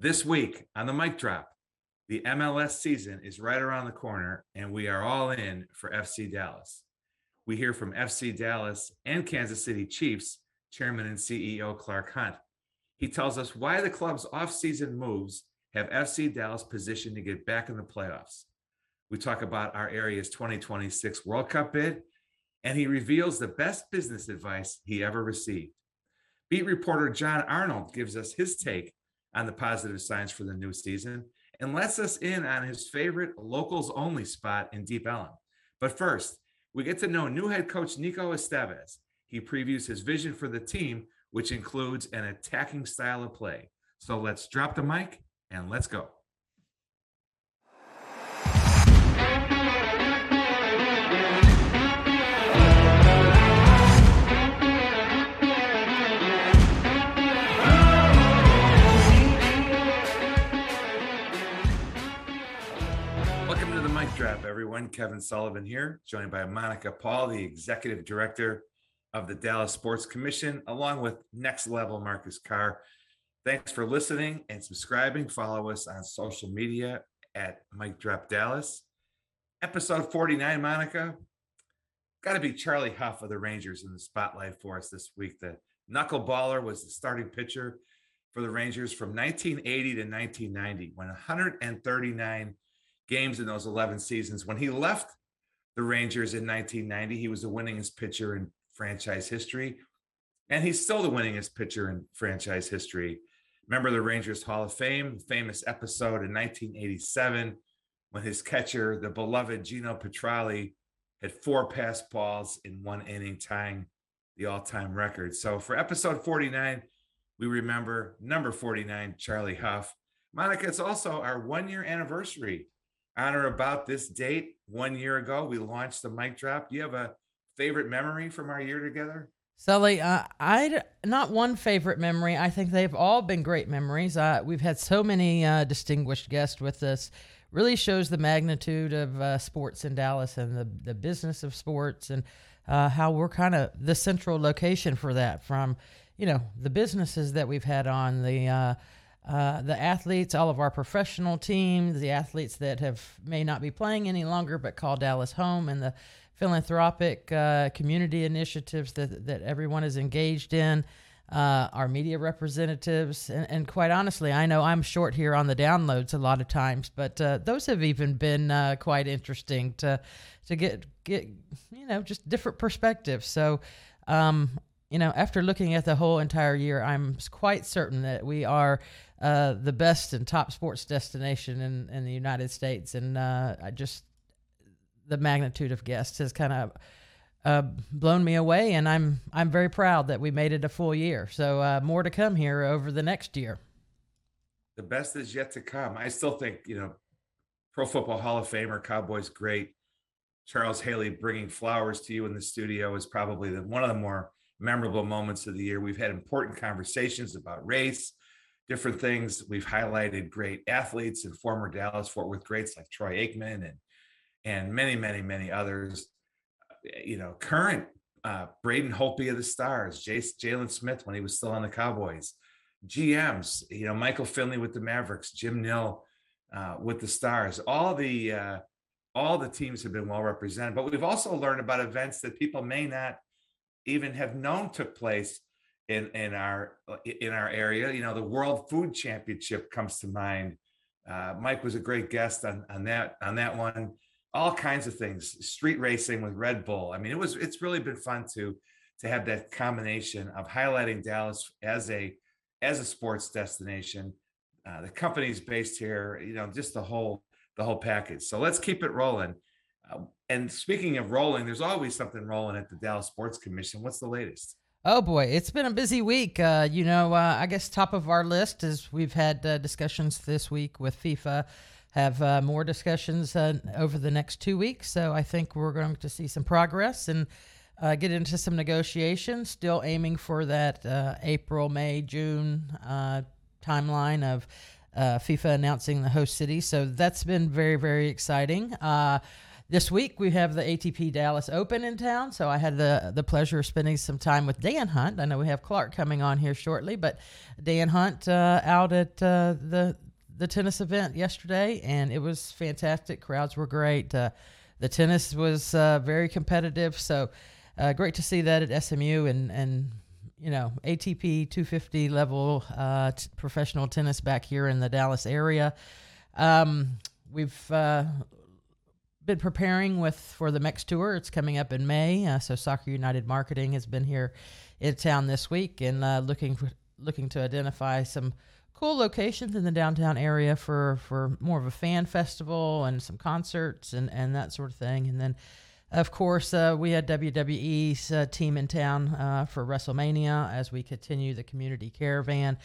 This week on the mic drop, the MLS season is right around the corner, and we are all in for FC Dallas. We hear from FC Dallas and Kansas City Chiefs chairman and CEO Clark Hunt. He tells us why the club's offseason moves have FC Dallas positioned to get back in the playoffs. We talk about our area's 2026 World Cup bid, and he reveals the best business advice he ever received. Beat reporter Jon Arnold gives us his take on the positive signs for the new season and lets us in on his favorite locals only spot in Deep Ellum. But first, we get to know new head coach Nico Estevez. He previews his vision for the team, which includes an attacking style of play. So let's drop the mic and let's go. Drop, everyone. Kevin Sullivan here, joined by Monica Paul, the executive director of the Dallas Sports Commission, along with Next Level Marcus Carr. Thanks for listening and subscribing. Follow us on social media at Mic Drop Dallas. Episode 49, Monica. Got to be Charlie Hough of the Rangers in the spotlight for us this week. The knuckleballer was the starting pitcher for the Rangers from 1980 to 1990, when 139 games in those 11 seasons. When he left the Rangers in 1990, he was the winningest pitcher in franchise history. And he's still the winningest pitcher in franchise history. Remember the Rangers Hall of Fame, famous episode in 1987 when his catcher, the beloved Geno Petralli, had four pass balls in one inning, tying the all time record. So for episode 49, we remember number 49, Charlie Hough. Monica, it's also our one year anniversary on or about this date, one year ago, we launched the mic drop. Do you have a favorite memory from our year together? Sully, uh, I not one favorite memory. I think they've all been great memories. Uh, we've had so many uh, distinguished guests with us. Really shows the magnitude of uh, sports in Dallas and the the business of sports and uh, how we're kind of the central location for that. From you know the businesses that we've had on the uh, the athletes, all of our professional teams, the athletes that have may not be playing any longer but call Dallas home, and the philanthropic uh, community initiatives that that everyone is engaged in. Uh, our media representatives, and, and, quite honestly, I know I'm short here on the downloads a lot of times, but uh, those have even been uh, quite interesting to to get get you know just different perspectives. So. Um, you know, after looking at the whole entire year, I'm quite certain that we are uh, the best and top sports destination in, in the United States. And uh, I just, the magnitude of guests has kind of uh, blown me away. And I'm, I'm very proud that we made it a full year. So uh, more to come here over the next year. The best is yet to come. I still think, you know, Pro Football Hall of Famer, Cowboys great. Charles Haley bringing flowers to you in the studio is probably the, one of the more memorable moments of the year. We've had important conversations about race, different things. We've highlighted great athletes and former Dallas Fort Worth greats like Troy Aikman and and many, many, many others. You know, current uh, Braden Holtby of the Stars, Jaylon Smith when he was still on the Cowboys, GMs. You know, Michael Finley with the Mavericks, Jim Nill uh, with the Stars. All the uh, all the teams have been well represented, but we've also learned about events that people may not even have known took place in in our in our area. You know, the World Food Championship comes to mind. Uh, Mike was a great guest on on that on that one. All kinds of things, street racing with Red Bull. I mean, it was it's really been fun to to have that combination of highlighting Dallas as a as a sports destination. Uh, the company's based here, you know, just the whole the whole package. So let's keep it rolling. Uh, and speaking of rolling, there's always something rolling at the Dallas Sports Commission. What's the latest? Oh boy, it's been a busy week. Uh, you know, uh, I guess top of our list is we've had uh, discussions this week with FIFA. Have uh, more discussions uh, over the next two weeks, so I think we're going to see some progress and uh, get into some negotiations. Still aiming for that April, May, June timeline of FIFA announcing the host city. So that's been very, very exciting. This week we have the ATP Dallas Open in town, so I had the the pleasure of spending some time with Dan Hunt. I know we have Clark coming on here shortly, but Dan Hunt uh, out at uh, the the tennis event yesterday, and it was fantastic. Crowds were great. Uh, the tennis was uh, very competitive, so uh, great to see that at SMU and and you know ATP 250 level uh, t- professional tennis back here in the Dallas area. Um, we've been preparing with for the next tour. It's coming up in May. Uh, so Soccer United Marketing has been here in town this week and uh, looking for, looking to identify some cool locations in the downtown area for for more of a fan festival and some concerts and and that sort of thing. And then. Of course, uh, we had WWE's uh, team in town uh, for WrestleMania as we continue the community caravan.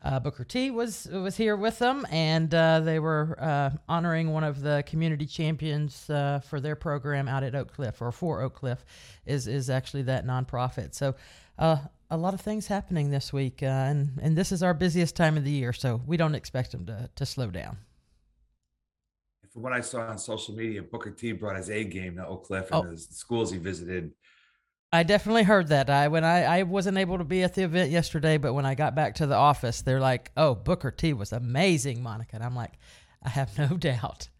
Uh, Booker T was was here with them, and uh, they were uh, honoring one of the community champions uh, for their program out at Oak Cliff, or for Oak Cliff, is is actually that nonprofit. So, uh, a lot of things happening this week, uh, and and this is our busiest time of the year, so we don't expect them to to slow down. From what I saw on social media, Booker T brought his A game to Oak Cliff and oh. the schools he visited I definitely heard that. I when I, I wasn't able to be at the event yesterday, but when I got back to the office, they're like, "Oh, Booker T was amazing, Monica." And I'm like, "I have no doubt."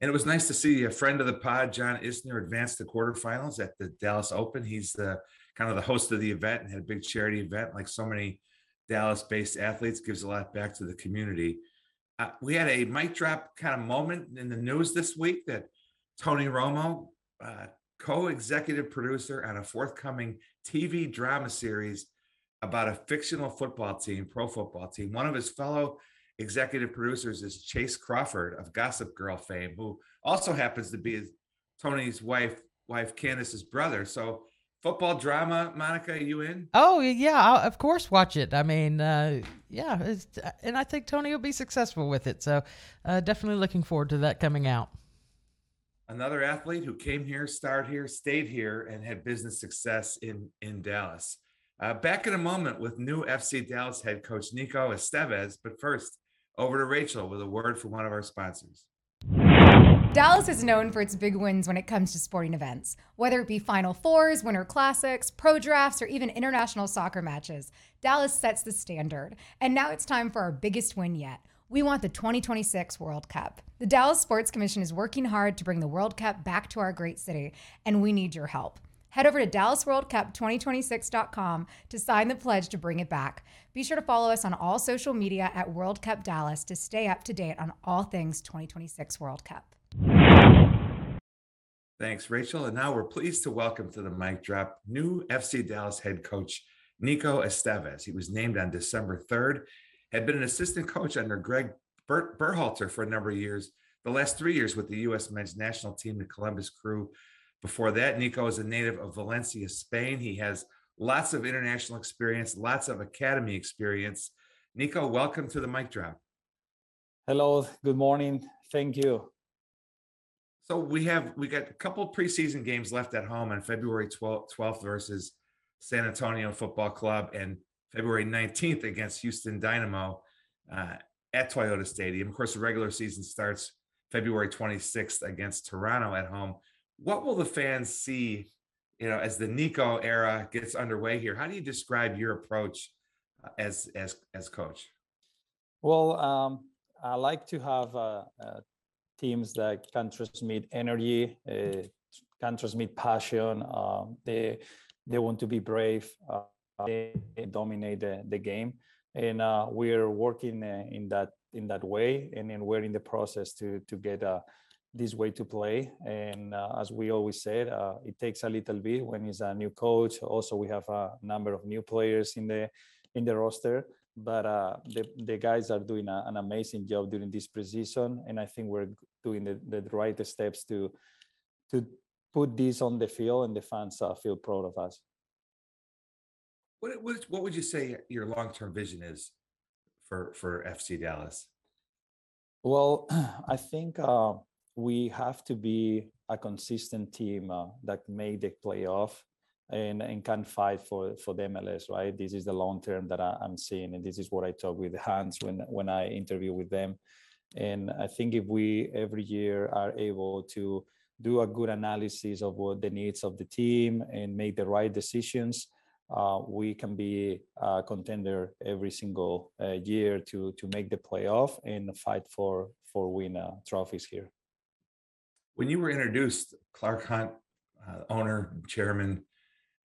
And it was nice to see a friend of the pod, John Isner, advance to quarterfinals at the Dallas Open. He's the kind of the host of the event and had a big charity event, like so many Dallas-based athletes. Gives a lot back to the community. Uh, we had a mic drop kind of moment in the news this week that Tony Romo uh, co-executive producer on a forthcoming TV drama series about a fictional football team, pro football team. One of his fellow executive producers is Chace Crawford of Gossip Girl fame, who also happens to be Tony's wife, wife Candice's brother. So football drama, Monica, you in? Oh yeah, I'll, of course watch it. I mean, uh, yeah, and I think Tony will be successful with it. So uh, definitely looking forward to that coming out another athlete who came here, started here, stayed here, and had business success in in Dallas. Uh, back in a moment with new FC Dallas head coach Nico Estevez. But first, over to Rachel with a word from one of our sponsors. Dallas is known for its big wins when it comes to sporting events, whether it be Final Fours, Winter Classics, Pro Drafts, or even international soccer matches. Dallas sets the standard. And now it's time for our biggest win yet we want the 2026 World Cup. The Dallas Sports Commission is working hard to bring the World Cup back to our great city, and we need your help. Head over to DallasWorldCup2026.com to sign the pledge to bring it back. Be sure to follow us on all social media at World Cup Dallas to stay up to date on all things 2026 World Cup. Thanks, Rachel. And now we're pleased to welcome to the mic drop new FC Dallas head coach Nico Estevez. He was named on December 3rd had been an assistant coach under Greg Ber- Berhalter for a number of years. The last three years with the U.S. men's national team, the Columbus Crew. Before that, Nico is a native of Valencia, Spain. He has lots of international experience, lots of academy experience. Nico, welcome to the mic drop. Hello, good morning. Thank you. So we have we got a couple preseason games left at home on February 12th, 12th versus San Antonio Football Club and February 19th against Houston Dynamo uh, at Toyota Stadium. Of course, the regular season starts February 26th against Toronto at home. What will the fans see, you know, as the Nico era gets underway here? How do you describe your approach uh, as as as coach? Well, um, I like to have uh, uh, teams that can transmit energy, uh, can transmit passion. Um, they they want to be brave. They dominate the, the game. And uh, we're working uh, in that in that way and then we're in the process to to get uh, this way to play. And uh, as we always said uh, it takes a little bit when he's a new coach. Also we have a number of new players in the in the roster. But uh, the, the guys are doing a, an amazing job during this preseason. And i think we're doing the, the right steps to to put this on the field and the fans feel proud of us what what what would you say your long term vision is for for FC Dallas? Well, I think uh, we have to be a consistent team uh, that make the playoff and, and can fight for for the MLS. Right, this is the long term that I, am seeing, and this is what I talk with Hans when when I interview with them. And I think if we every year are able to do a good analysis of what the needs of the team and make the right decisions, uh, we can be a contender every single uh, year to to make the playoff and fight for for win uh, trophies here. When you were introduced, Clark Hunt, uh, owner, chairman,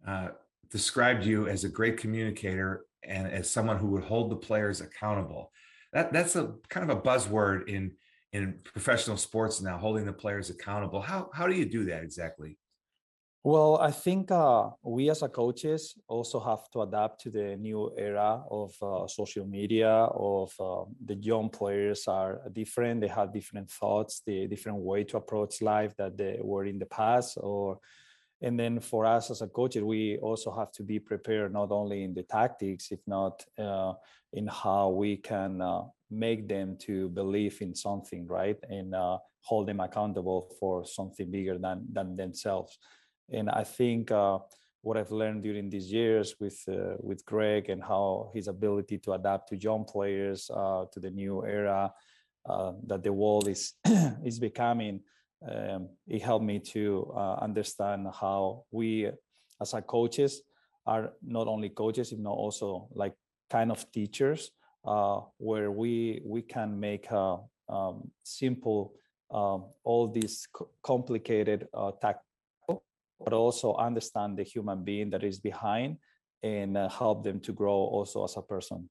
uh, described you as a great communicator and as someone who would hold the players accountable. That that's a kind of a buzzword in in professional sports now, holding the players accountable. How how do you do that exactly? Well, I think uh, we as a coaches also have to adapt to the new era of uh, social media. Of uh, the young players are different; they have different thoughts, the different way to approach life that they were in the past. Or, and then for us as a coach, we also have to be prepared not only in the tactics, if not uh, in how we can uh, make them to believe in something, right, and uh, hold them accountable for something bigger than than themselves and I think uh, what I've learned during these years with uh, with Greg and how his ability to adapt to young players uh, to the new era uh, that the world is is becoming, um, it helped me to uh, understand how we as our coaches are not only coaches, not also like kind of teachers, uh, where we we can make um, simple um, all these complicated uh, tactics but also understand the human being that is behind and uh, help them to grow also as a person.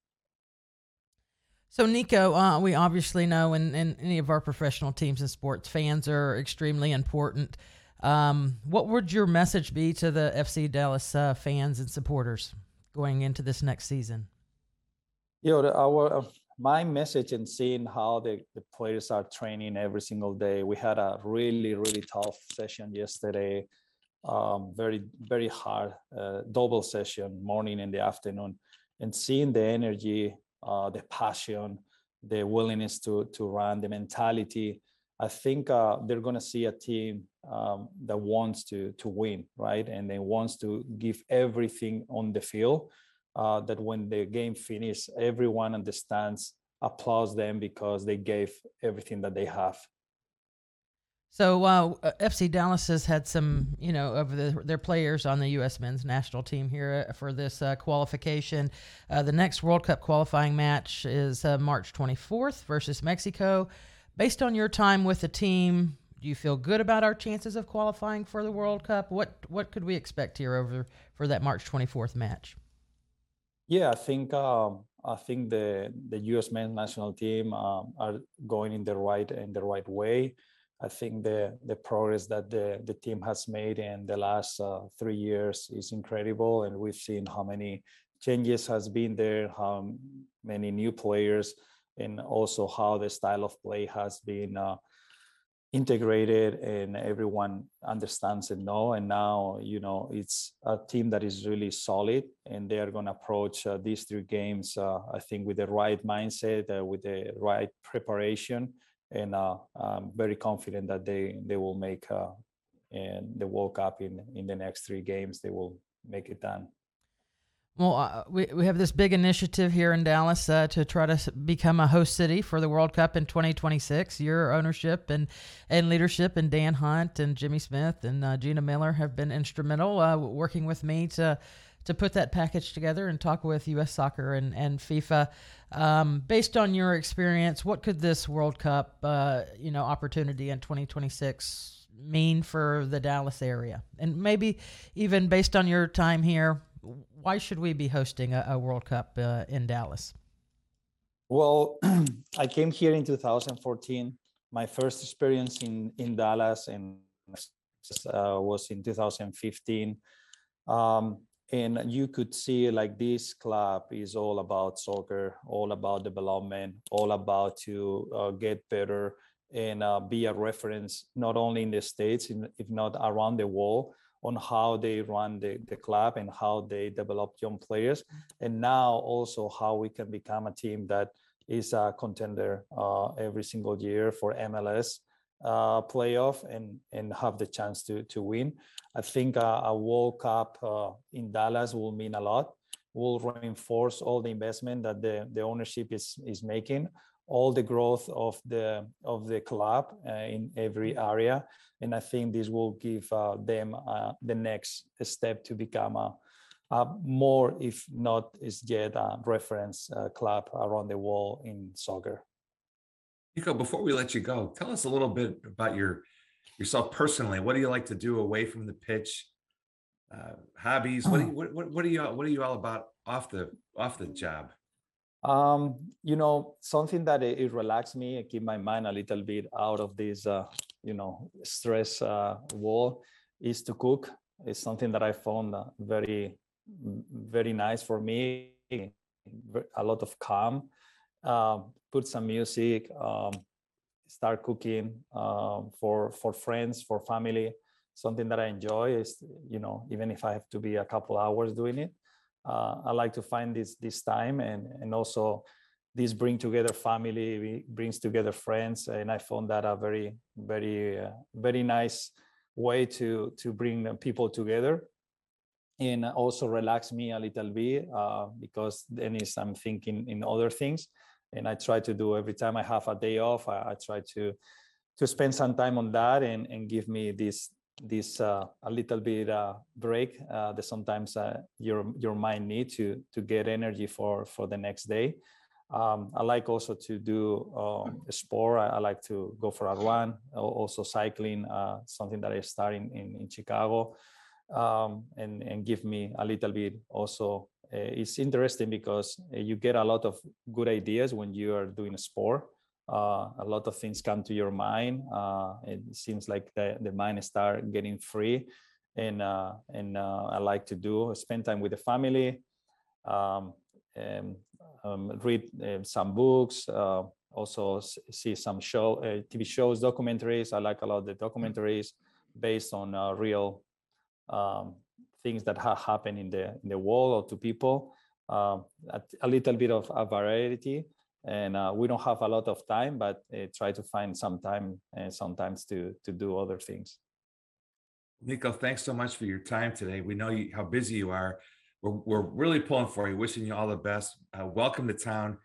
So, Nico, uh, we obviously know in, in any of our professional teams and sports, fans are extremely important. Um, what would your message be to the FC Dallas uh, fans and supporters going into this next season? You know, our uh, my message and seeing how the, the players are training every single day. We had a really really tough session yesterday um, very very hard uh, double session morning and the afternoon and seeing the energy uh, the passion the willingness to to run the mentality i think uh, they're going to see a team um, that wants to to win right? And they wants to give everything on the field uh, that when the game finishes everyone understands applauds them because they gave everything that they have so uh, uh FC Dallas has had some, you know, of the, their players on the U.S. men's national team here uh, for this uh, qualification. Uh, the next World Cup qualifying match is uh, March 24th versus Mexico. Based on your time with the team, do you feel good about our chances of qualifying for the World Cup? What what could we expect here over for that March 24th match? Yeah, I think um, I think the the U.S. men's national team um, are going in the right in the right way. I think the the progress that the the team has made in the last uh, three years is incredible, and we've seen how many changes has been there, how many new players, and also how the style of play has been uh, integrated, and everyone understands it now. And now, you know, it's a team that is really solid, and they are going to approach uh, these three games, uh, I think, with the right mindset, uh, with the right preparation and uh, I'm very confident that they they will make uh, and the World Cup in in the next three games. They will make it done. Well, uh, we, we have this big initiative here in Dallas uh, to try to become a host city for the World Cup in 2026. Your ownership and, and leadership, and Dan Hunt and Jimmy Smith and uh, Gina Miller have been instrumental uh, working with me to to put that package together and talk with U.S. Soccer and, and FIFA. Um, based on your experience, what could this World Cup, uh, you know, opportunity in 2026 mean for the Dallas area? And maybe even based on your time here, why should we be hosting a, a World Cup uh, in Dallas? Well, I came here in 2014. My first experience in in Dallas and uh, was in 2015. Um, and you could see like this club is all about soccer all about development all about to uh, get better and uh, be a reference not only in the states if not around the world on how they run the, the club and how they develop young players. And now also how we can become a team that is a contender uh, every single year for mls uh, playoff and and have the chance to to win. I think uh, a World Cup uh, in Dallas will mean a lot. Will reinforce all the investment that the the ownership is is making all the growth of the of the club uh, in every area, and I think this will give uh, them uh, the next step to become a, a, more, if not is yet a reference uh, club around the world in soccer. Nico, before we let you go, tell us a little bit about your yourself personally. What do you like to do away from the pitch? Uh, hobbies. What, do you, what, what, what are you what are you all about off the off the job? Um, you know, something that it, it relaxes me and keep my mind a little bit out of this, uh, you know, stress uh, wall is to cook. It's something that I found uh, very, very nice for me. A lot of calm. Um, put some music. Um, start cooking um, for for friends, for family. Something that I enjoy is, you know, even if I have to be a couple hours doing it, uh, I like to find this this time and and also this bring together family brings together friends and I found that a very very uh, very nice way to to bring people together and also relax me a little bit uh, because then is I'm thinking in other things and I try to do every time I have a day off I, I try to to spend some time on that and and give me this this uh, a little bit uh, break uh, that sometimes uh, your your mind need to to get energy for for the next day. Um, I like also to do a sport. I, I, like to go for a run. Also cycling, uh, something that I started in, in Chicago, um, and and give me a little bit also. Uh, it's interesting because you get a lot of good ideas when you are doing a sport uh, a lot of things come to your mind. Uh, it seems like the, the mind start getting free, and uh, and uh, I like to do spend time with the family, um, and um, read uh, some books, uh, also see some show TV shows, documentaries. I like a lot of the documentaries based on real um, things that have happened in the in the world or to people. Um, a, a little bit of a variety. And uh, we don't have a lot of time but uh, try to find some time uh, sometimes to to do other things. Nico thanks so much for your time today. We know you, how busy you are. We're, we're really pulling for you wishing you all the best. Uh, welcome to town.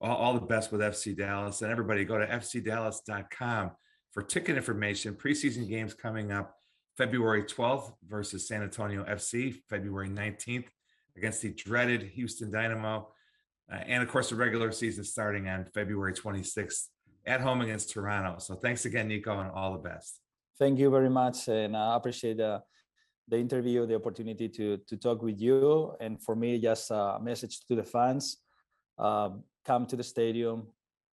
All, all, the best with fc dallas. And everybody go to fcdallas.com for ticket information. Preseason games coming up february 12th versus san antonio fc february 19th against the dreaded houston dynamo uh, and of course, the regular season starting on February 26th at home against Toronto. So thanks again, Nico, and all the best. Thank you very much. And I appreciate the, the interview, the opportunity to, to talk with you. And for me, just a message to the fans um, come to the stadium,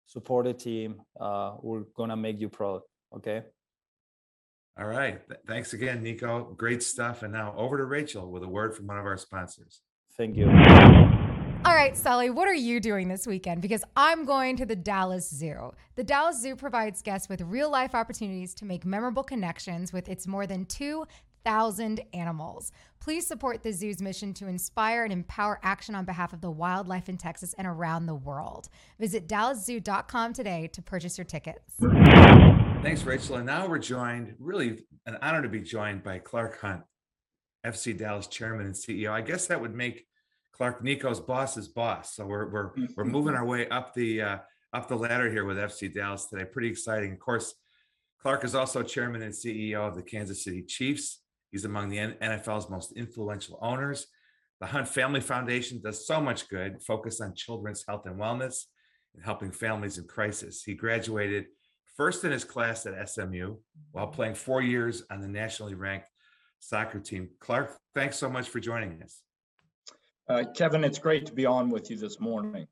support the team. Uh, we're going to make you proud. Okay. All right. Th- thanks again, Nico. Great stuff. And now over to Rachel with a word from one of our sponsors. Thank you. All right, Sully, what are you doing this weekend? Because I'm going to the Dallas Zoo. The Dallas Zoo provides guests with real life opportunities to make memorable connections with its more than 2,000 animals. Please support the zoo's mission to inspire and empower action on behalf of the wildlife in Texas and around the world. Visit dallaszoo.com today to purchase your tickets. Thanks, Rachel. And now we're joined, really an honor to be joined by Clark Hunt, FC Dallas chairman and CEO. I guess that would make Clark Nico's boss's boss. So we're we're we're moving our way up the uh, up the ladder here with FC Dallas today. Pretty exciting. Of course, Clark is also chairman and CEO of the Kansas City Chiefs. He's among the NFL's most influential owners. The Hunt Family Foundation does so much good, focused on children's health and wellness and helping families in crisis. He graduated first in his class at SMU while playing four years on the nationally ranked soccer team. Clark, thanks so much for joining us. Uh, Kevin, it's great to be on with you this morning.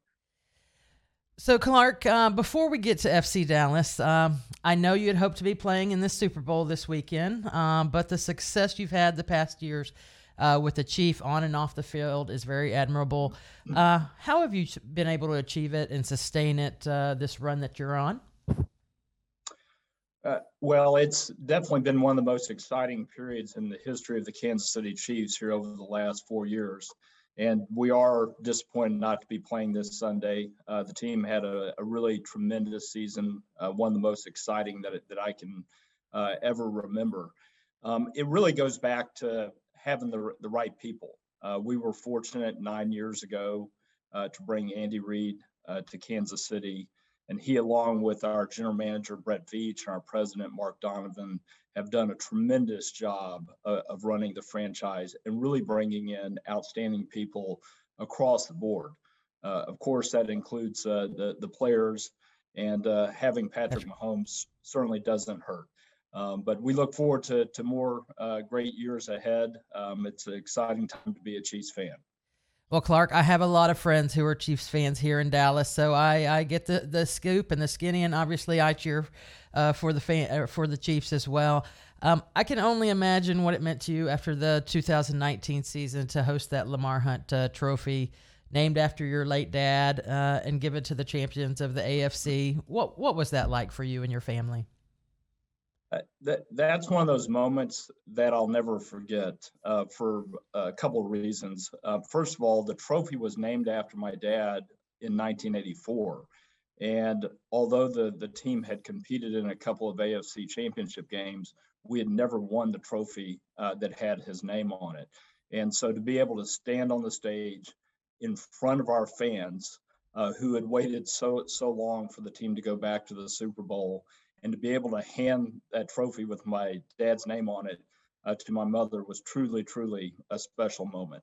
So, Clark, uh, before we get to FC Dallas, um, I know you had hoped to be playing in the Super Bowl this weekend, um, but the success you've had the past years uh, with the Chief on and off the field is very admirable. Uh, how have you been able to achieve it and sustain it uh, this run that you're on? Uh, well, it's definitely been one of the most exciting periods in the history of the Kansas City Chiefs here over the last four years. And we are disappointed not to be playing this Sunday. Uh, the team had a, a, really tremendous season, uh, one of the most exciting that, that I can uh, ever remember. Um, it really goes back to having the, the right people. Uh, we were fortunate nine years ago uh, to bring Andy Reid to Kansas City And he, along with our general manager, Brett Veach, and our president, Mark Donovan, have done a tremendous job uh, of running the franchise and really bringing in outstanding people across the board. Uh, of course, that includes uh, the, the players, and uh, having Patrick Mahomes certainly doesn't hurt. Um, but we look forward to, to more uh, great years ahead. Um, it's an exciting time to be a Chiefs fan. Well, Clark, I have a lot of friends who are Chiefs fans here in Dallas, so I, I get the, the scoop and the skinny, and obviously I cheer uh, for the fan uh, for the Chiefs as well. Um, I can only imagine what it meant to you after the 2019 season to host that Lamar Hunt uh, Trophy, named after your late dad, uh, and give it to the champions of the AFC. What what was that like for you and your family? Uh, that that's one of those moments that I'll never forget uh, for a couple of reasons. Uh, first of all, the trophy was named after my dad in 1984, and although the the team had competed in a couple of AFC Championship games, we had never won the trophy uh, that had his name on it. And so to be able to stand on the stage in front of our fans uh, who had waited so so long for the team to go back to the Super Bowl and to be able to hand that trophy with my dad's name on it uh, to my mother was truly, truly a special moment.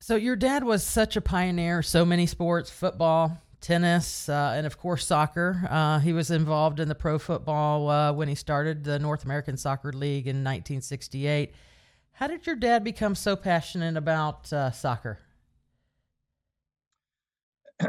So your dad was such a pioneer, so many sports, football, tennis, uh, and of course soccer. Uh, he was involved in the pro football uh, when he started the North American Soccer League in 1968. How did your dad become so passionate about uh, soccer?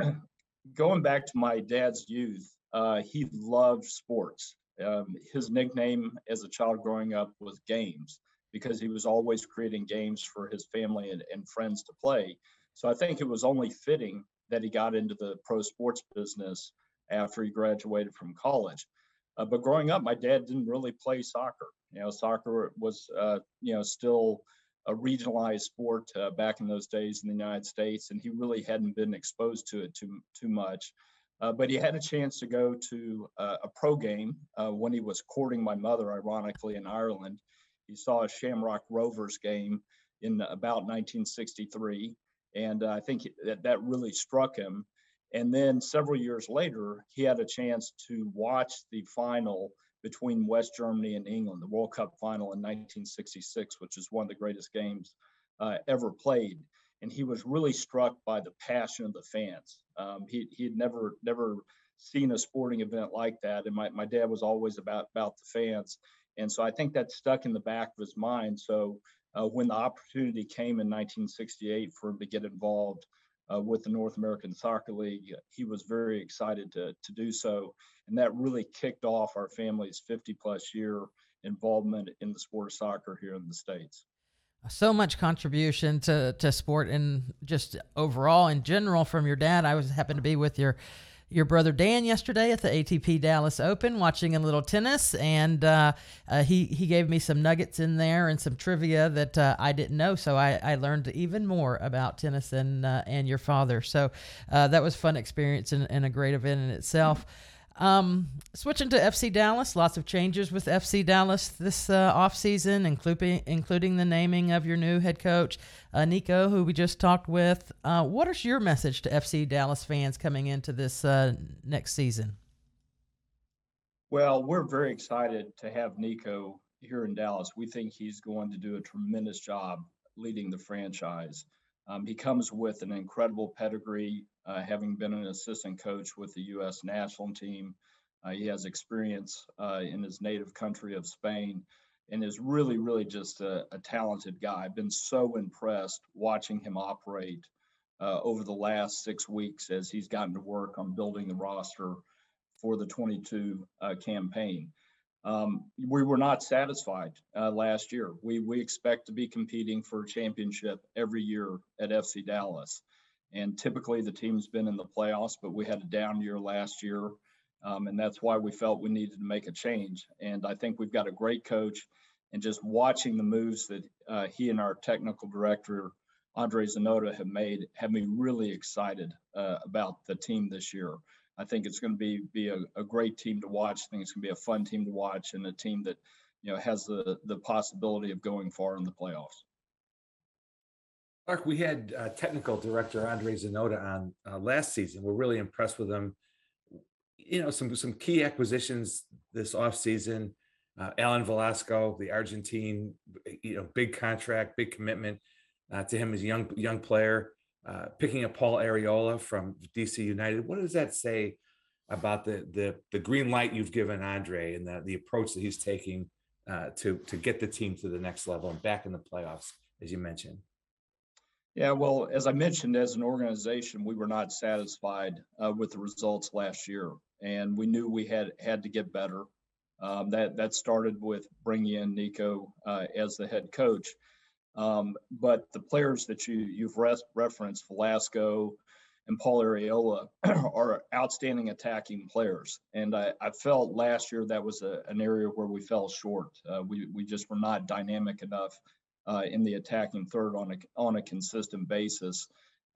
Going back to my dad's youth, uh, he loved sports. Um, his nickname as a child growing up was Games because he was always creating games for his family and, and friends to play. So I think it was only fitting that he got into the pro sports business after he graduated from college. Uh, but growing up, my dad didn't really play soccer. You know, soccer was, uh, you know, still a regionalized sport uh, back in those days in the United States, and he really hadn't been exposed to it too too much. Uh, but he had a chance to go to uh, a pro game uh, when he was courting my mother, ironically, in Ireland. He saw a Shamrock Rovers game in about 1963, and I think that, that really struck him. And then several years later, he had a chance to watch the final between West Germany and England, the World Cup final in 1966, which is one of the greatest games uh, ever played and he was really struck by the passion of the fans. Um, he he had never never seen a sporting event like that, and my, my dad was always about about the fans, and so I think that stuck in the back of his mind. So uh, when the opportunity came in 1968 for him to get involved uh, with the North American Soccer League, he was very excited to to do so, and that really kicked off our family's 50 plus year involvement in the sport of soccer here in the states so much contribution to, to sport and just overall in general from your dad. I was happened to be with your your brother Dan yesterday at the ATP Dallas Open, watching a little tennis, and uh, uh, he he gave me some nuggets in there and some trivia that uh, I didn't know. So I, I learned even more about tennis and uh, and your father. So uh, that was fun experience and, and, a great event in itself. Um, switching to FC Dallas, lots of changes with FC Dallas this uh, offseason, including including the naming of your new head coach, uh, Nico, who we just talked with. Uh, what is your message to FC Dallas fans coming into this uh, next season? Well, we're very excited to have Nico here in Dallas. We think he's going to do a tremendous job leading the franchise. Um, he comes with an incredible pedigree, uh, having been an assistant coach with the U.S. national team. Uh, he has experience uh, in his native country of Spain and is really, really just a, a talented guy. I've been so impressed watching him operate uh, over the last six weeks as he's gotten to work on building the roster for the 22 uh, campaign. Um, we were not satisfied uh, last year. We we expect to be competing for a championship every year at FC Dallas, and typically the team's been in the playoffs, but we had a down year last year, um, and that's why we felt we needed to make a change. And I think we've got a great coach, and just watching the moves that uh, he and our technical director Andre Zanotta have made have me really excited uh, about the team this year. I think it's going to be be a, a great team to watch. I think it's going to be a fun team to watch and a team that you know has the the possibility of going far in the playoffs. Mark, we had uh, technical director Andre Zanotta on uh, last season. We're really impressed with him you know, some some key acquisitions this offseason. Uh, Alan Velasco, the Argentine, you know, big contract, big commitment uh, to him as a young young player. Uh, picking up Paul Arriola from DC United. What does that say about the the the green light you've given Andre and the the approach that he's taking uh, to to get the team to the next level and back in the playoffs, as you mentioned? Yeah, well, as I mentioned, as an organization, we were not satisfied uh, with the results last year, and we knew we had had to get better. Um, that that started with bringing in Nico uh, as the head coach, um, but the players that you you've referenced, Velasco and Paul Arriola, are outstanding attacking players, and I, I felt last year that was a, an area where we fell short. Uh, we we just were not dynamic enough uh, in the attacking third on a on a consistent basis.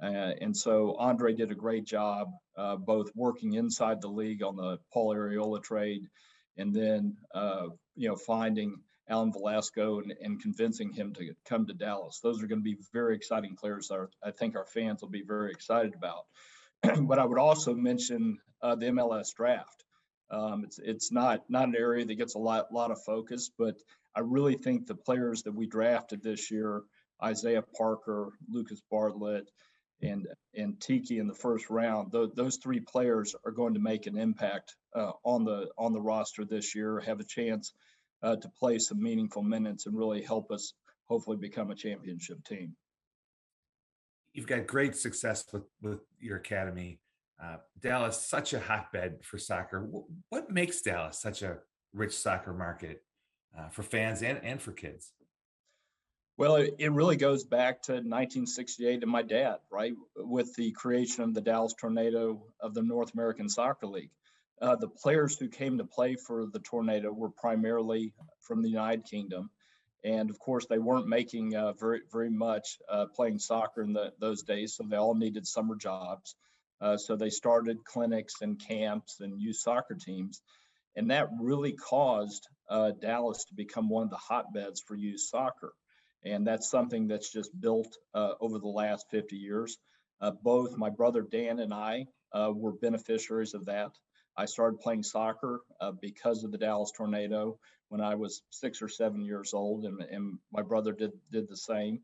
Uh, and so Andre did a great job, uh, both working inside the league on the Paul Arriola trade, and then uh, you know finding Alan Velasco and, and, convincing him to come to Dallas. Those are going to be very exciting players. That I think our fans will be very excited about. but I would also mention uh, the MLS draft. Um, it's it's not not an area that gets a lot lot of focus, but I really think the players that we drafted this year, Isaiah Parker, Lucas Bartlett, and and Tiki in the first round, th- those three players are going to make an impact uh, on the on the roster this year. Have a chance uh, to play some meaningful minutes and really help us hopefully become a championship team. You've got great success with with your academy. Uh, Dallas, such a hotbed for soccer. What makes Dallas such a rich soccer market? uh, for fans and, and for kids? Well, it, it really goes back to 1968 and my dad, right? With the creation of the Dallas Tornado of the North American Soccer League. Uh, the players who came to play for the Tornado were primarily from the United Kingdom. And of course, they weren't making uh, very, very much uh, playing soccer in the, those days. So they all needed summer jobs. Uh, so they started clinics and camps and youth soccer teams. And that really caused uh, Dallas to become one of the hotbeds for youth soccer. And that's something that's just built uh, over the last 50 years. Both my brother Dan and I were beneficiaries of that. I started playing soccer uh, because of the Dallas tornado when I was six or seven years old, and, and my brother did did the same.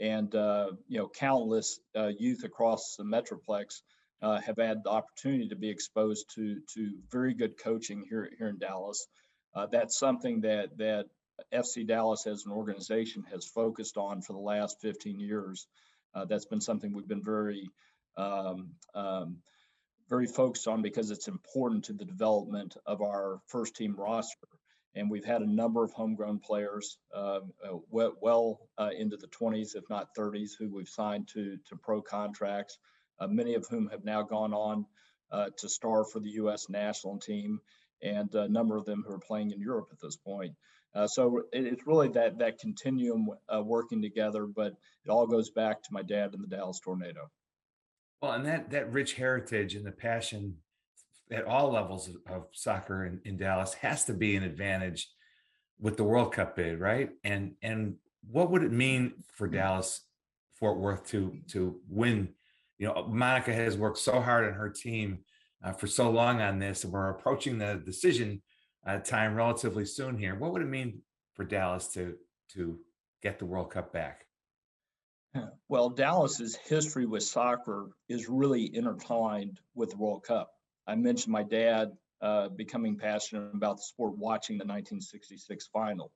And uh, you know, countless youth across the metroplex uh, have had the opportunity to be exposed to to very good coaching here here in Dallas. Uh, that's something that that FC Dallas as an organization has focused on for the last 15 years. Uh, that's been something we've been very um, um, very focused on because it's important to the development of our first team roster. And we've had a number of homegrown players um, uh, well, well uh, into the 20s, if not 30s, who we've signed to to pro contracts uh, many of whom have now gone on uh, to star for the U.S. national team, and a number of them who are playing in Europe at this point. Uh, so it, it's really that that continuum uh, working together, but it all goes back to my dad and the Dallas Tornado. Well, and that that rich heritage and the passion at all levels of, of soccer in, in Dallas has to be an advantage with the World Cup bid, right? And and what would it mean for Dallas Fort Worth to to win you know, Monica has worked so hard on her team uh, for so long on this, and we're approaching the decision uh, time relatively soon here. What would it mean for Dallas to to get the World Cup back? Well, Dallas's history with soccer is really intertwined with the World Cup. I mentioned my dad uh, becoming passionate about the sport watching the 1966 final.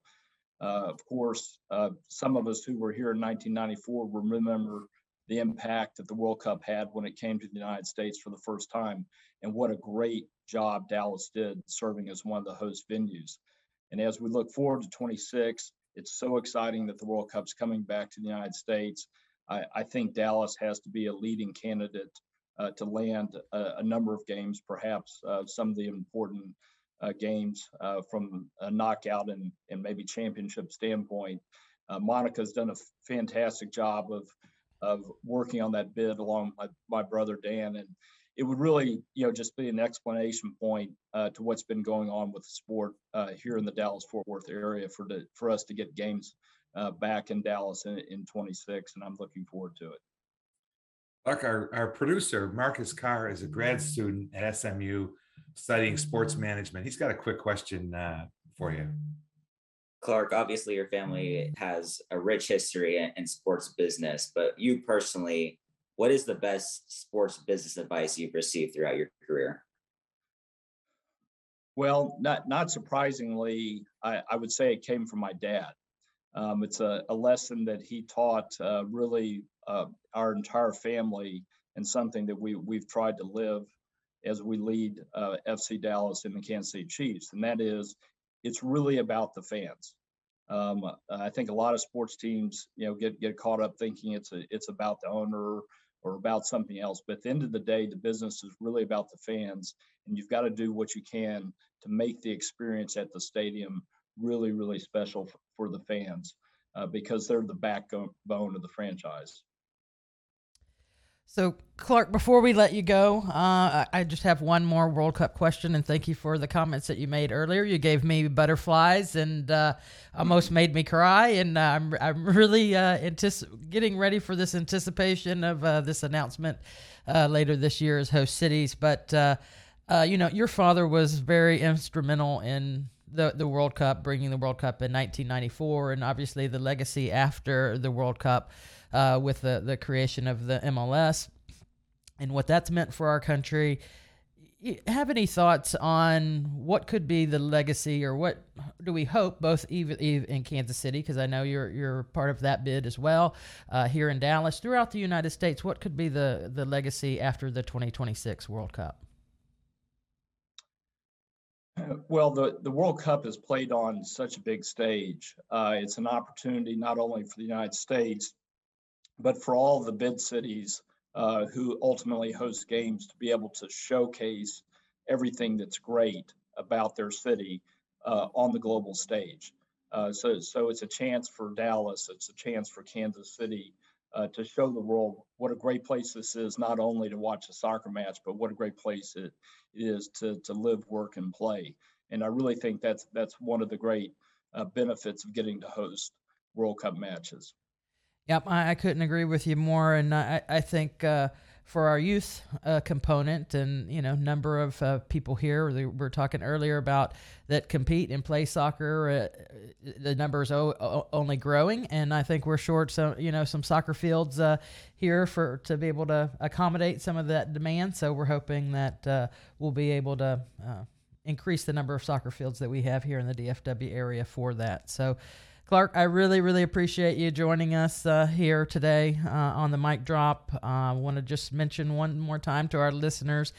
Uh, of course, uh, some of us who were here in 1994 will remember the impact that the World Cup had when it came to the United States for the first time, and what a great job Dallas did serving as one of the host venues. And as we look forward to 26, it's so exciting that the World Cup's coming back to the United States. I, I think Dallas has to be a leading candidate uh, to land a, a, number of games, perhaps uh, some of the important uh, games uh, from a knockout and, and maybe championship standpoint. Uh, Monica's done a fantastic job of of working on that bid along with my, my brother Dan. And it would really, you know, just be an explanation point uh, to what's been going on with the sport uh, here in the Dallas Fort Worth area for the, for us to get games uh, back in Dallas in, in 26, and I'm looking forward to it. Buck, our, our producer Marcus Carr is a grad student at SMU, studying sports management. He's got a quick question uh, for you. Clark, obviously your family has a rich history in, in sports business, but you personally, what is the best sports business advice you've received throughout your career? Well, not not surprisingly, I, I would say it came from my dad. Um, it's a, a lesson that he taught uh, really uh, our entire family and something that we we've tried to live as we lead uh, FC Dallas and the Kansas City Chiefs, and that is, it's really about the fans. Um, I think a lot of sports teams, you know, get get caught up thinking it's a, it's about the owner or about something else. But at the end of the day, the business is really about the fans, and you've got to do what you can to make the experience at the stadium really, really special for the fans uh, because they're the backbone of the franchise. So, Clark, before we let you go, uh, I just have one more World Cup question, and thank you for the comments that you made earlier. You gave me butterflies and uh, almost made me cry, and uh, I'm I'm really uh, getting ready for this anticipation of uh, this announcement uh, later this year as host cities. But you know, your father was very instrumental in the the World Cup, bringing the World Cup in 1994, and obviously the legacy after the World Cup uh, with the, the creation of the MLS and what that's meant for our country. Have any thoughts on what could be the legacy, or what do we hope, both even in Kansas City, because I know you're you're part of that bid as well, uh, here in Dallas, throughout the United States. What could be the the legacy after the 2026 World Cup? Well, the, the World Cup is played on such a big stage. Uh, it's an opportunity not only for the United States, but for all the bid cities uh, who ultimately host games to be able to showcase everything that's great about their city uh, on the global stage. Uh, so, so it's a chance for Dallas, it's a chance for Kansas City uh, to show the world what a great place this is, not only to watch a soccer match, but what a great place it is to, to live, work, and play. And I really think that's that's one of the great uh, benefits of getting to host World Cup matches. Yep, I, I, couldn't agree with you more, and I, I think uh, for our youth uh, component and you know number of uh, people here, we were talking earlier about that compete and play soccer. Uh, the number is o- o- only growing, and I think we're short some you know some soccer fields uh, here for to be able to accommodate some of that demand. So we're hoping that uh, we'll be able to increase the number of soccer fields that we have here in the DFW area for that. So. Clark, I really, really appreciate you joining us uh, here today uh, on the mic drop. Uh, I want to just mention one more time to our listeners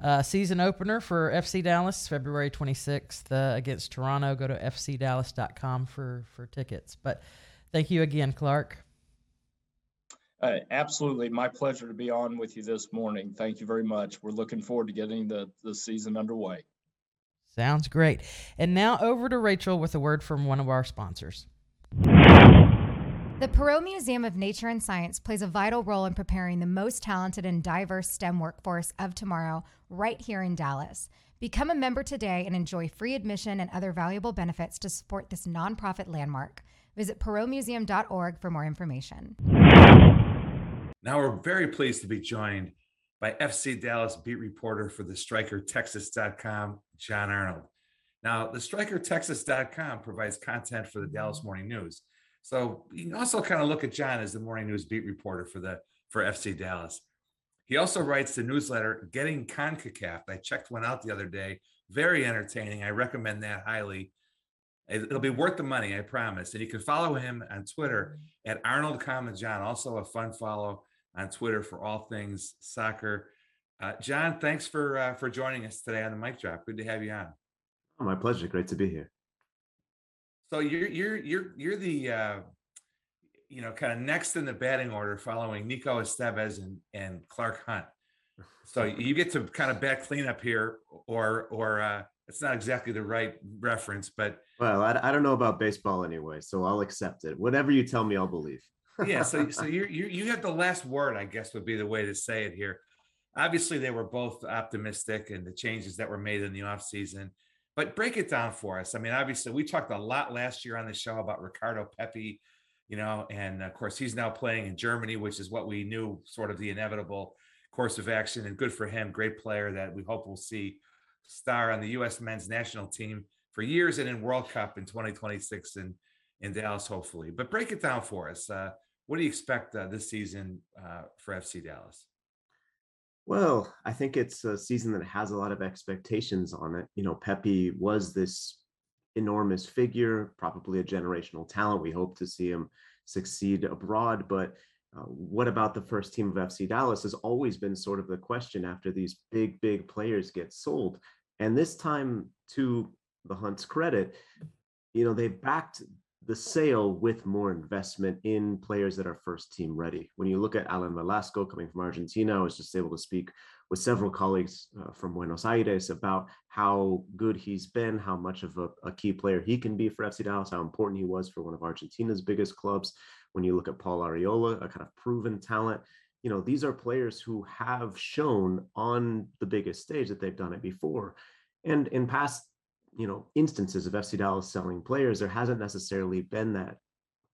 uh, season opener for FC Dallas, February 26th uh, against Toronto. Go to fcdallas.com for, for tickets. But thank you again, Clark. Uh, absolutely. My pleasure to be on with you this morning. Thank you very much. We're looking forward to getting the, the season underway. Sounds great. And now over to Rachel with a word from one of our sponsors. The Perot Museum of Nature and Science plays a vital role in preparing the most talented and diverse STEM workforce of tomorrow right here in Dallas. Become a member today and enjoy free admission and other valuable benefits to support this nonprofit landmark. Visit perotmuseum.org for more information. Now we're very pleased to be joined by FC Dallas beat reporter for the StrikerTexas.com, Jon Arnold. Now, the StrikerTexas.com provides content for the Dallas Morning News. So you can also kind of look at Jon as the morning news beat reporter for the for FC Dallas. He also writes the newsletter Getting CONCACAF. I checked one out the other day. Very entertaining. I recommend that highly. It'll be worth the money, I promise. And you can follow him on Twitter at Arnold Jon. Also a fun follow on Twitter for all things soccer. Uh, Jon, thanks for uh, for joining us today on the mic drop. Good to have you on. Oh, my pleasure. Great to be here. So you're you're you're you're the uh, you know kind of next in the batting order, following Nico Estevez and and Clark Hunt. So you get to kind of bat cleanup here, or or uh, it's not exactly the right reference, but well, I, I don't know about baseball anyway, so I'll accept it. Whatever you tell me, I'll believe. yeah, so so you you you have the last word, I guess, would be the way to say it here. Obviously, they were both optimistic, and the changes that were made in the offseason but break it down for us. I mean, obviously, we talked a lot last year on the show about Ricardo Pepi, you know, and of course, he's now playing in Germany, which is what we knew sort of the inevitable course of action. And good for him, great player that we hope we'll see star on the U.S. men's national team for years and in World Cup in 2026 in, in Dallas, hopefully. But break it down for us. Uh, what do you expect uh, this season uh, for FC Dallas? Well, I think it's a season that has a lot of expectations on it. You know, Pepi was this enormous figure, probably a generational talent. We hope to see him succeed abroad. But uh, what about the first team of FC Dallas has always been sort of the question after these big, big players get sold. And this time, to the Hunt's credit, you know, they backed the sale with more investment in players that are first team ready. When you look at Alan Velasco coming from Argentina, I was just able to speak with several colleagues uh, from Buenos Aires about how good he's been, how much of a, a, key player he can be for FC Dallas, how important he was for one of Argentina's biggest clubs. When you look at Paul Arriola, a kind of proven talent, you know, these are players who have shown on the biggest stage that they've done it before. And in past you know instances of FC Dallas selling players, there hasn't necessarily been that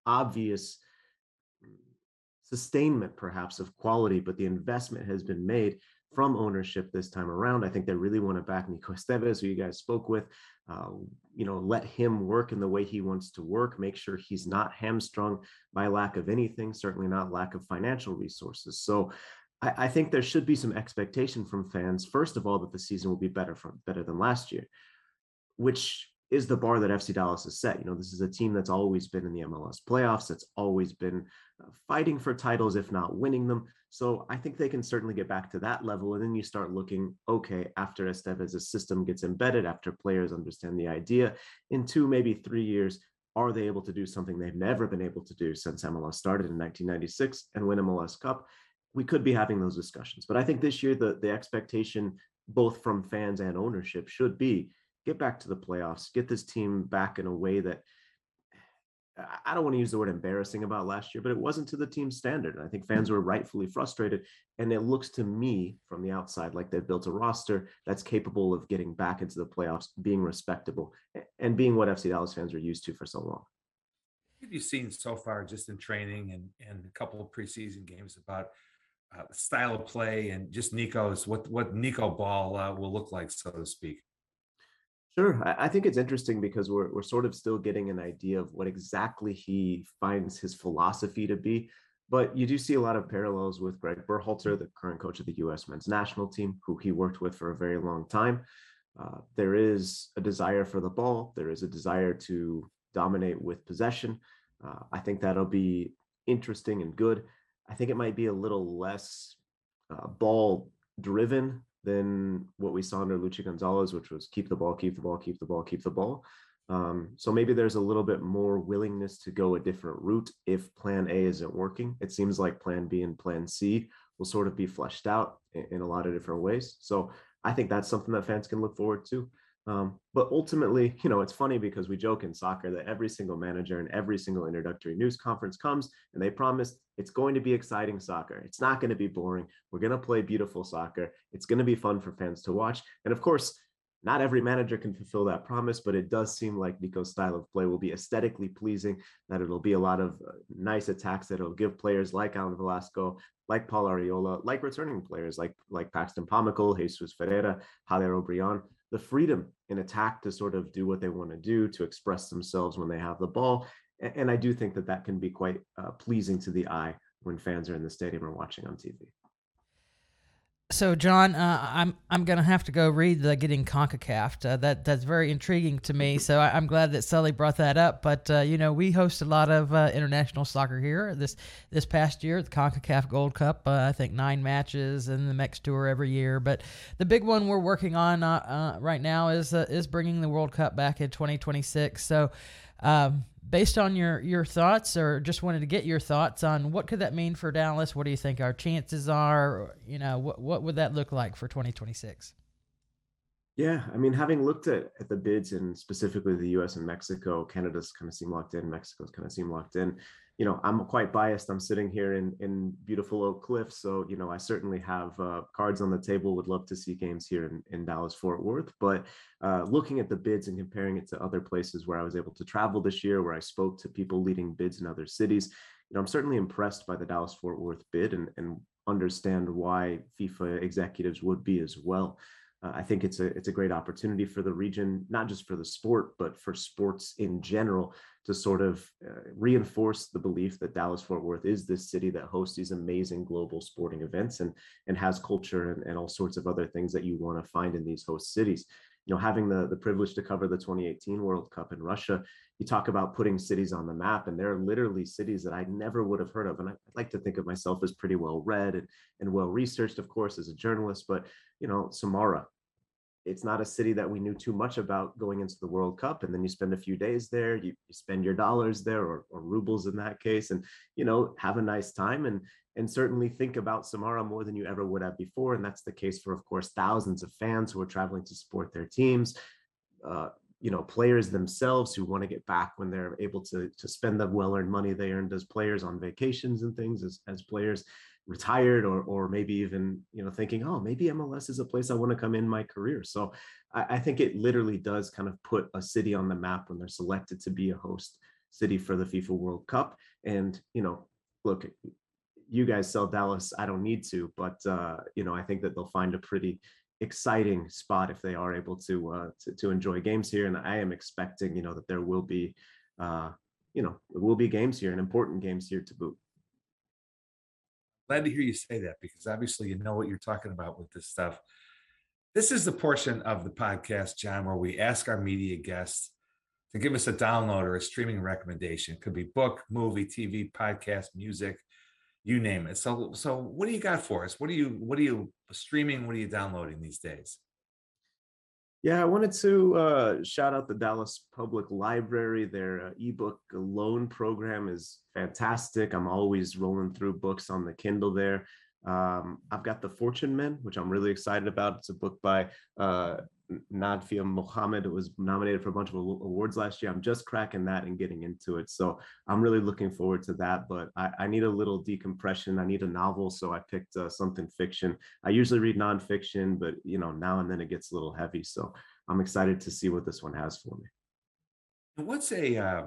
obvious sustainment, perhaps, of quality, but the investment has been made from ownership this time around. I think they really want to back Nico Estevez, who you guys spoke with. Uh, you know, let him work in the way he wants to work. Make sure he's not hamstrung by lack of anything. Certainly not lack of financial resources. So. I, I think there should be some expectation from fans. First of all, that the season will be better from better than last year which is the bar that FC Dallas has set. You know, this is a team that's always been in the MLS playoffs, that's always been uh, fighting for titles, if not winning them. So I think they can certainly get back to that level. And then you start looking, okay, after Estevez's system gets embedded, after players understand the idea, in two, maybe three years, are they able to do something they've never been able to do since MLS started in 1996 and win MLS Cup? We could be having those discussions. But I think this year, the, the expectation, both from fans and ownership, should be get back to the playoffs, get this team back in a way that I don't want to use the word embarrassing about last year, but it wasn't to the team's standard. And I think fans were rightfully frustrated. And it looks to me from the outside like they've built a roster that's capable of getting back into the playoffs, being respectable, and being what FC Dallas fans are used to for so long. What have you seen so far just in training and, and a couple of preseason games about uh, style of play and just Nico's what what Nico ball uh, will look like, so to speak? Sure. I think it's interesting because we're, we're sort of still getting an idea of what exactly he finds his philosophy to be. But you do see a lot of parallels with Greg Berhalter, the current coach of the U.S. men's national team, who he worked with for a very long time. Uh, there is a desire for the ball, there is a desire to dominate with possession. Uh, I think that'll be interesting and good. I think it might be a little less uh, ball driven than what we saw under Luchi Gonzalez, which was keep the ball, keep the ball, keep the ball, keep the ball. Um, so maybe there's a little bit more willingness to go a different route if plan A isn't working. It seems like plan B and plan C will sort of be fleshed out in, in a lot of different ways. So I think that's something that fans can look forward to. Um, but ultimately, you know, it's funny because we joke in soccer that every single manager and every single introductory news conference comes and they promise it's going to be exciting soccer. It's not going to be boring. We're going to play beautiful soccer. It's going to be fun for fans to watch. And of course, not every manager can fulfill that promise, but it does seem like Nico's style of play will be aesthetically pleasing, that it'll be a lot of uh, nice attacks that it'll give players like Alan Velasco, like Paul Arriola, like returning players like, like Paxton Pomykal, Jesus Ferreira, Jader Obrian, the freedom in attack to sort of do what they want to do, to express themselves when they have the ball. And I do think that that can be quite uh, pleasing to the eye when fans are in the stadium or watching on TV. So, Jon, uh, I'm I'm gonna have to go read the getting Concacaf. Uh, that that's very intriguing to me. So I, am glad that Sully brought that up. But uh, you know, we host a lot of uh, international soccer here. This this past year, the Concacaf Gold Cup. Uh, I think nine matches and the Mex Tour every year. But the big one we're working on uh, right now is is bringing the World Cup back in 2026. So. Um, based on your your thoughts, or just wanted to get your thoughts on what could that mean for Dallas? What do you think our chances are? You know, what what would that look like for 2026? Yeah, I mean, having looked at, at the bids and specifically the U.S. and Mexico, Canada's kind of seem locked in, Mexico's kind of seem locked in you know, I'm quite biased. I'm sitting here in in beautiful Oak Cliff, so you know, I certainly have uh, cards on the table. Would love to see games here in, in Dallas Fort Worth, but uh, looking at the bids and comparing it to other places where I was able to travel this year, where I spoke to people leading bids in other cities, you know, I'm certainly impressed by the Dallas Fort Worth bid and and understand why FIFA executives would be as well. Uh, I think it's a it's a great opportunity for the region, not just for the sport, but for sports in general, to sort of uh, reinforce the belief that Dallas Fort Worth is this city that hosts these amazing global sporting events and and has culture and, and all sorts of other things that you want to find in these host cities. You know, having the the privilege to cover the 2018 World Cup in Russia, you talk about putting cities on the map, and there are literally cities that I never would have heard of. And I, like to think of myself as pretty well read and, and well researched, of course, as a journalist. But you know, Samara, it's not a city that we knew too much about going into the World Cup. And then you spend a few days there, you, you spend your dollars there or, or rubles in that case, and you know, have a nice time and and certainly think about Samara more than you ever would have before. And that's the case for, of course, thousands of fans who are traveling to support their teams. Uh, you know, players themselves who want to get back when they're able to to spend the well-earned money they earned as players on vacations and things as, as players retired or or maybe even you know thinking oh maybe mls is a place i want to come in my career. So I, I, think it literally does kind of put a city on the map when they're selected to be a host city for the fifa world cup. And you know look you guys sell dallas i don't need to but uh you know i think that they'll find a pretty exciting spot if they are able to uh to, to enjoy games here and i am expecting you know that there will be uh you know, there will be games here and important games here to boot glad to hear you say that because obviously you know what you're talking about with this stuff. This is the portion of the podcast, Jon, where we ask our media guests to give us a download or a streaming recommendation. It could be book, movie, TV, podcast, music, you name it. So, so what do you got for us? What are you, what are you streaming? What are you downloading these days? Yeah, I wanted to uh, shout out the Dallas Public Library. Their uh, ebook loan program is fantastic. I'm always rolling through books on the Kindle there. Um, I've got The Fortune Men, which I'm really excited about. It's a book by uh, Nadifa Mohamed. It was nominated for a bunch of awards last year. I'm just cracking that and getting into it. So I'm really looking forward to that. But I, I need a little decompression. I need a novel. So I picked uh, something fiction. I usually read nonfiction, but you know, now and then it gets a little heavy. So I'm excited to see what this one has for me. What's a uh,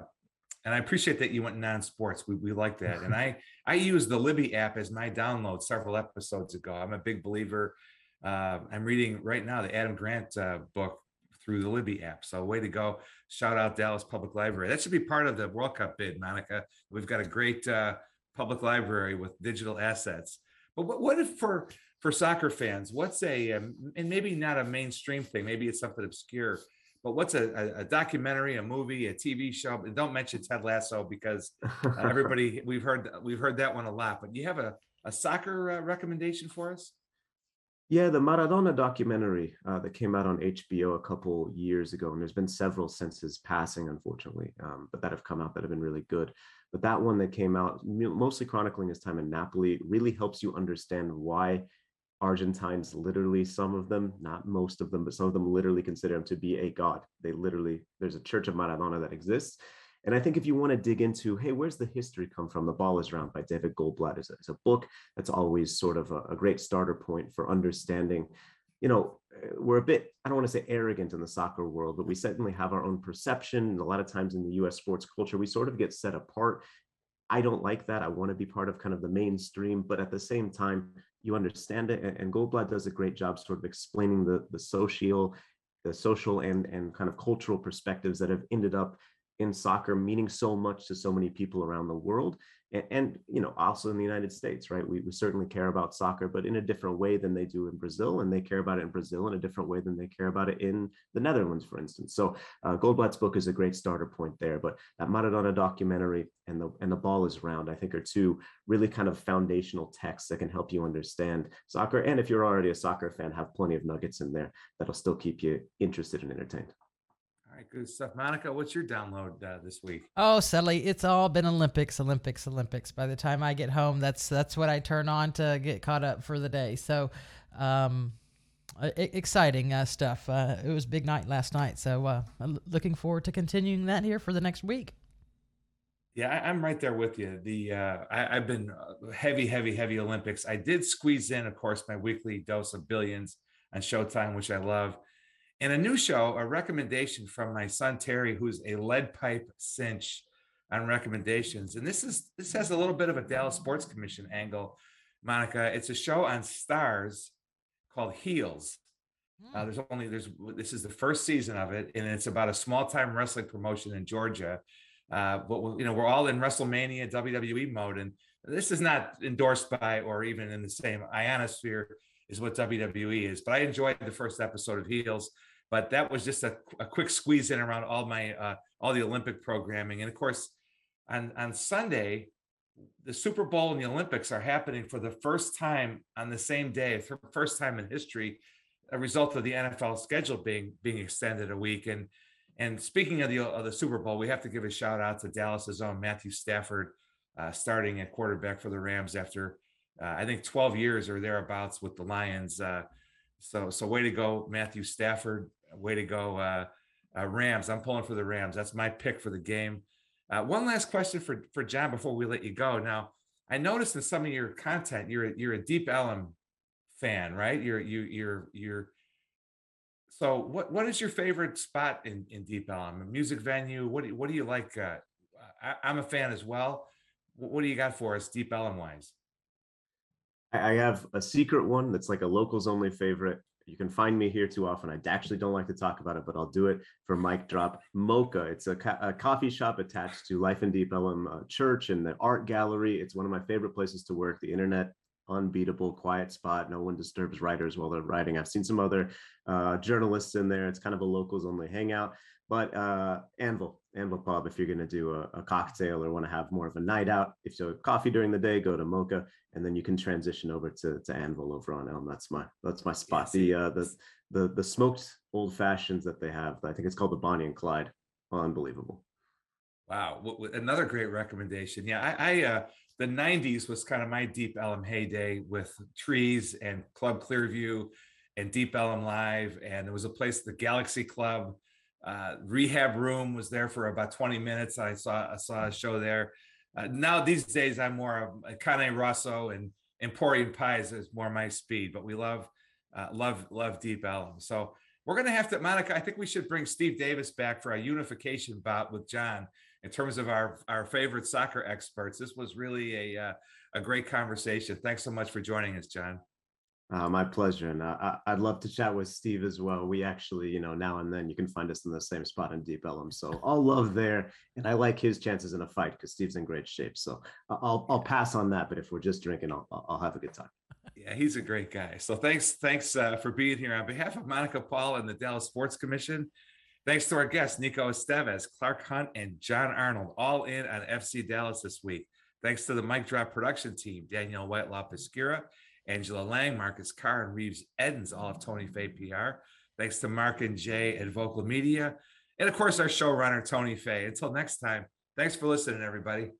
and I appreciate that you went non-sports. We, we like that. And I I use the Libby app as my download several episodes ago. I'm a big believer. Uh, I'm reading right now the Adam Grant uh, book through the Libby app. So way to go! Shout out Dallas Public Library. That should be part of the World Cup bid, Monica. We've got a great uh, public library with digital assets. But what, what if for for soccer fans? What's a um, and maybe not a mainstream thing? Maybe it's something obscure but what's a, a, documentary, a movie, a TV show? And don't mention Ted Lasso because uh, everybody we've heard we've heard that one a lot. But you have a a soccer uh, recommendation for us? Yeah, the Maradona documentary uh, that came out on HBO a couple years ago, and there's been several since his passing, unfortunately, um, but that have come out that have been really good. But that one that came out, mostly chronicling his time in Napoli, really helps you understand why Argentines literally, some of them, not most of them, but some of them literally consider him to be a god. They literally, there's a church of Maradona that exists. And I think if you want to dig into, hey, where's the history come from? The Ball is Round by David Goldblatt is a, is a book that's always sort of a, a great starter point for understanding. You know, eh, we're a bit, I don't want to say arrogant in the soccer world, but we certainly have our own perception. And a lot of times in the US sports culture, we sort of get set apart I don't like that. I want to be part of kind of the mainstream, but at the same time, you understand it. And Goldblatt does a great job sort of explaining the the social, the social and and kind of cultural perspectives that have ended up in soccer meaning so much to so many people around the world and, and, you know also in the united states right? We, we certainly care about soccer but in a different way than they do in brazil and they care about it in brazil in a different way than they care about it in the netherlands for instance. So uh, goldblatt's book is a great starter point there but that maradona documentary and the and the ball is round i think are two really kind of foundational texts that can help you understand soccer and if you're already a soccer fan have plenty of nuggets in there that'll still keep you interested and entertained right, good stuff. Monica, what's your download uh, this week? Oh, Sally, it's all been Olympics, Olympics, Olympics. By the time I get home, that's that's what I turn on to get caught up for the day. So, um, exciting uh, stuff. Uh, it was big night last night, so uh, I'm looking forward to continuing that here for the next week. Yeah, I, am right there with you. The uh, I, have been uh, heavy, heavy, heavy Olympics. I did squeeze in, of course, my weekly dose of billions on Showtime, which I love. And a new show, a recommendation from my son Terry, who's a lead pipe cinch on recommendations. And this is this has a little bit of a Dallas Sports Commission angle, Monica. It's a show on Starz called Heels. Uh, there's only there's this is the first season of it, and it's about a small time wrestling promotion in Georgia. Uh, but you know we're all in WrestleMania WWE mode, and this is not endorsed by or even in the same ionosphere is what WWE is. But I enjoyed the first episode of Heels. But that was just a, a quick squeeze in around all my uh, all the Olympic programming, and of course on on Sunday the Super Bowl and the Olympics are happening for the first time on the same day, for the first time in history, a result of the NFL schedule being being extended a week. And and speaking of the of the Super Bowl, we have to give a shout out to Dallas's own Matthew Stafford, uh, starting at quarterback for the Rams after uh, I think 12 years or thereabouts with the Lions. Uh, so so way to go, Matthew Stafford. Way to go, uh, uh, Rams. I'm pulling for the Rams. That's my pick for the game. Uh, one last question for for Jon before we let you go. Now, I noticed in some of your content, you're a, you're a Deep Ellum fan, right? You're you you're you're. So, what what is your favorite spot in in Deep Ellum? A music venue? What do what do you like? Uh, I, I'm a fan as well. What, what do you got for us, Deep Ellum wise? I have a secret one that's like a locals only favorite. You can find me here too often. I actually don't like to talk about it, but I'll do it for Mic Drop. Mocha. It's a, ca- a coffee shop attached to Life in Deep Ellum uh, Church and the art gallery. It's one of my favorite places to work. The internet, unbeatable, quiet spot. No one disturbs writers while they're writing. I've seen some other uh, journalists in there. It's kind of a locals only hangout. But uh, Anvil, Anvil Pub, if you're going to do a, a cocktail or want to have more of a night out, if you have coffee during the day, go to Mocha, and then you can transition over to, to Anvil over on Elm. That's my that's my spot. the uh, the the the smoked old fashions that they have. I think it's called the Bonnie and Clyde. Unbelievable. Wow, another great recommendation. Yeah, I, I uh, the '90s was kind of my Deep Ellum heyday with Trees and Club Clearview and Deep Ellum Live, and there was a place, the Galaxy Club. Uh, Rehab Room was there for about 20 minutes. I saw I saw a show there. Uh, now these days, I'm more of a Cane Rosso and Emporium Pies is more my speed, but we love uh, love love Deep Ellum. So we're gonna have to, Monica. I think we should bring Steve Davis back for a unification bout with Jon in terms of our our favorite soccer experts. This was really a uh, a great conversation. Thanks so much for joining us, Jon. Uh, my pleasure, and uh, I- I'd love to chat with Steve as well. We actually, you know, now and then you can find us in the same spot in Deep Ellum, so all love there. And I like his chances in a fight because Steve's in great shape. So I'll I'll pass on that. But if we're just drinking, I'll I'll have a good time. Yeah, he's a great guy. So thanks thanks uh, for being here on behalf of Monica Paul and the Dallas Sports Commission. Thanks to our guests Nico Estevez, Clark Hunt, and Jon Arnold, all in on FC Dallas this week. Thanks to the Mic Drop production team, Danielle Whitelaw Pesquera, Angela Lang, Marcus Carr, and Reeves Edens, all of Tony Fay PR. Thanks to Mark and Jay at Vocal Media. And of course, our showrunner, Tony Fay. Until next time, thanks for listening, everybody.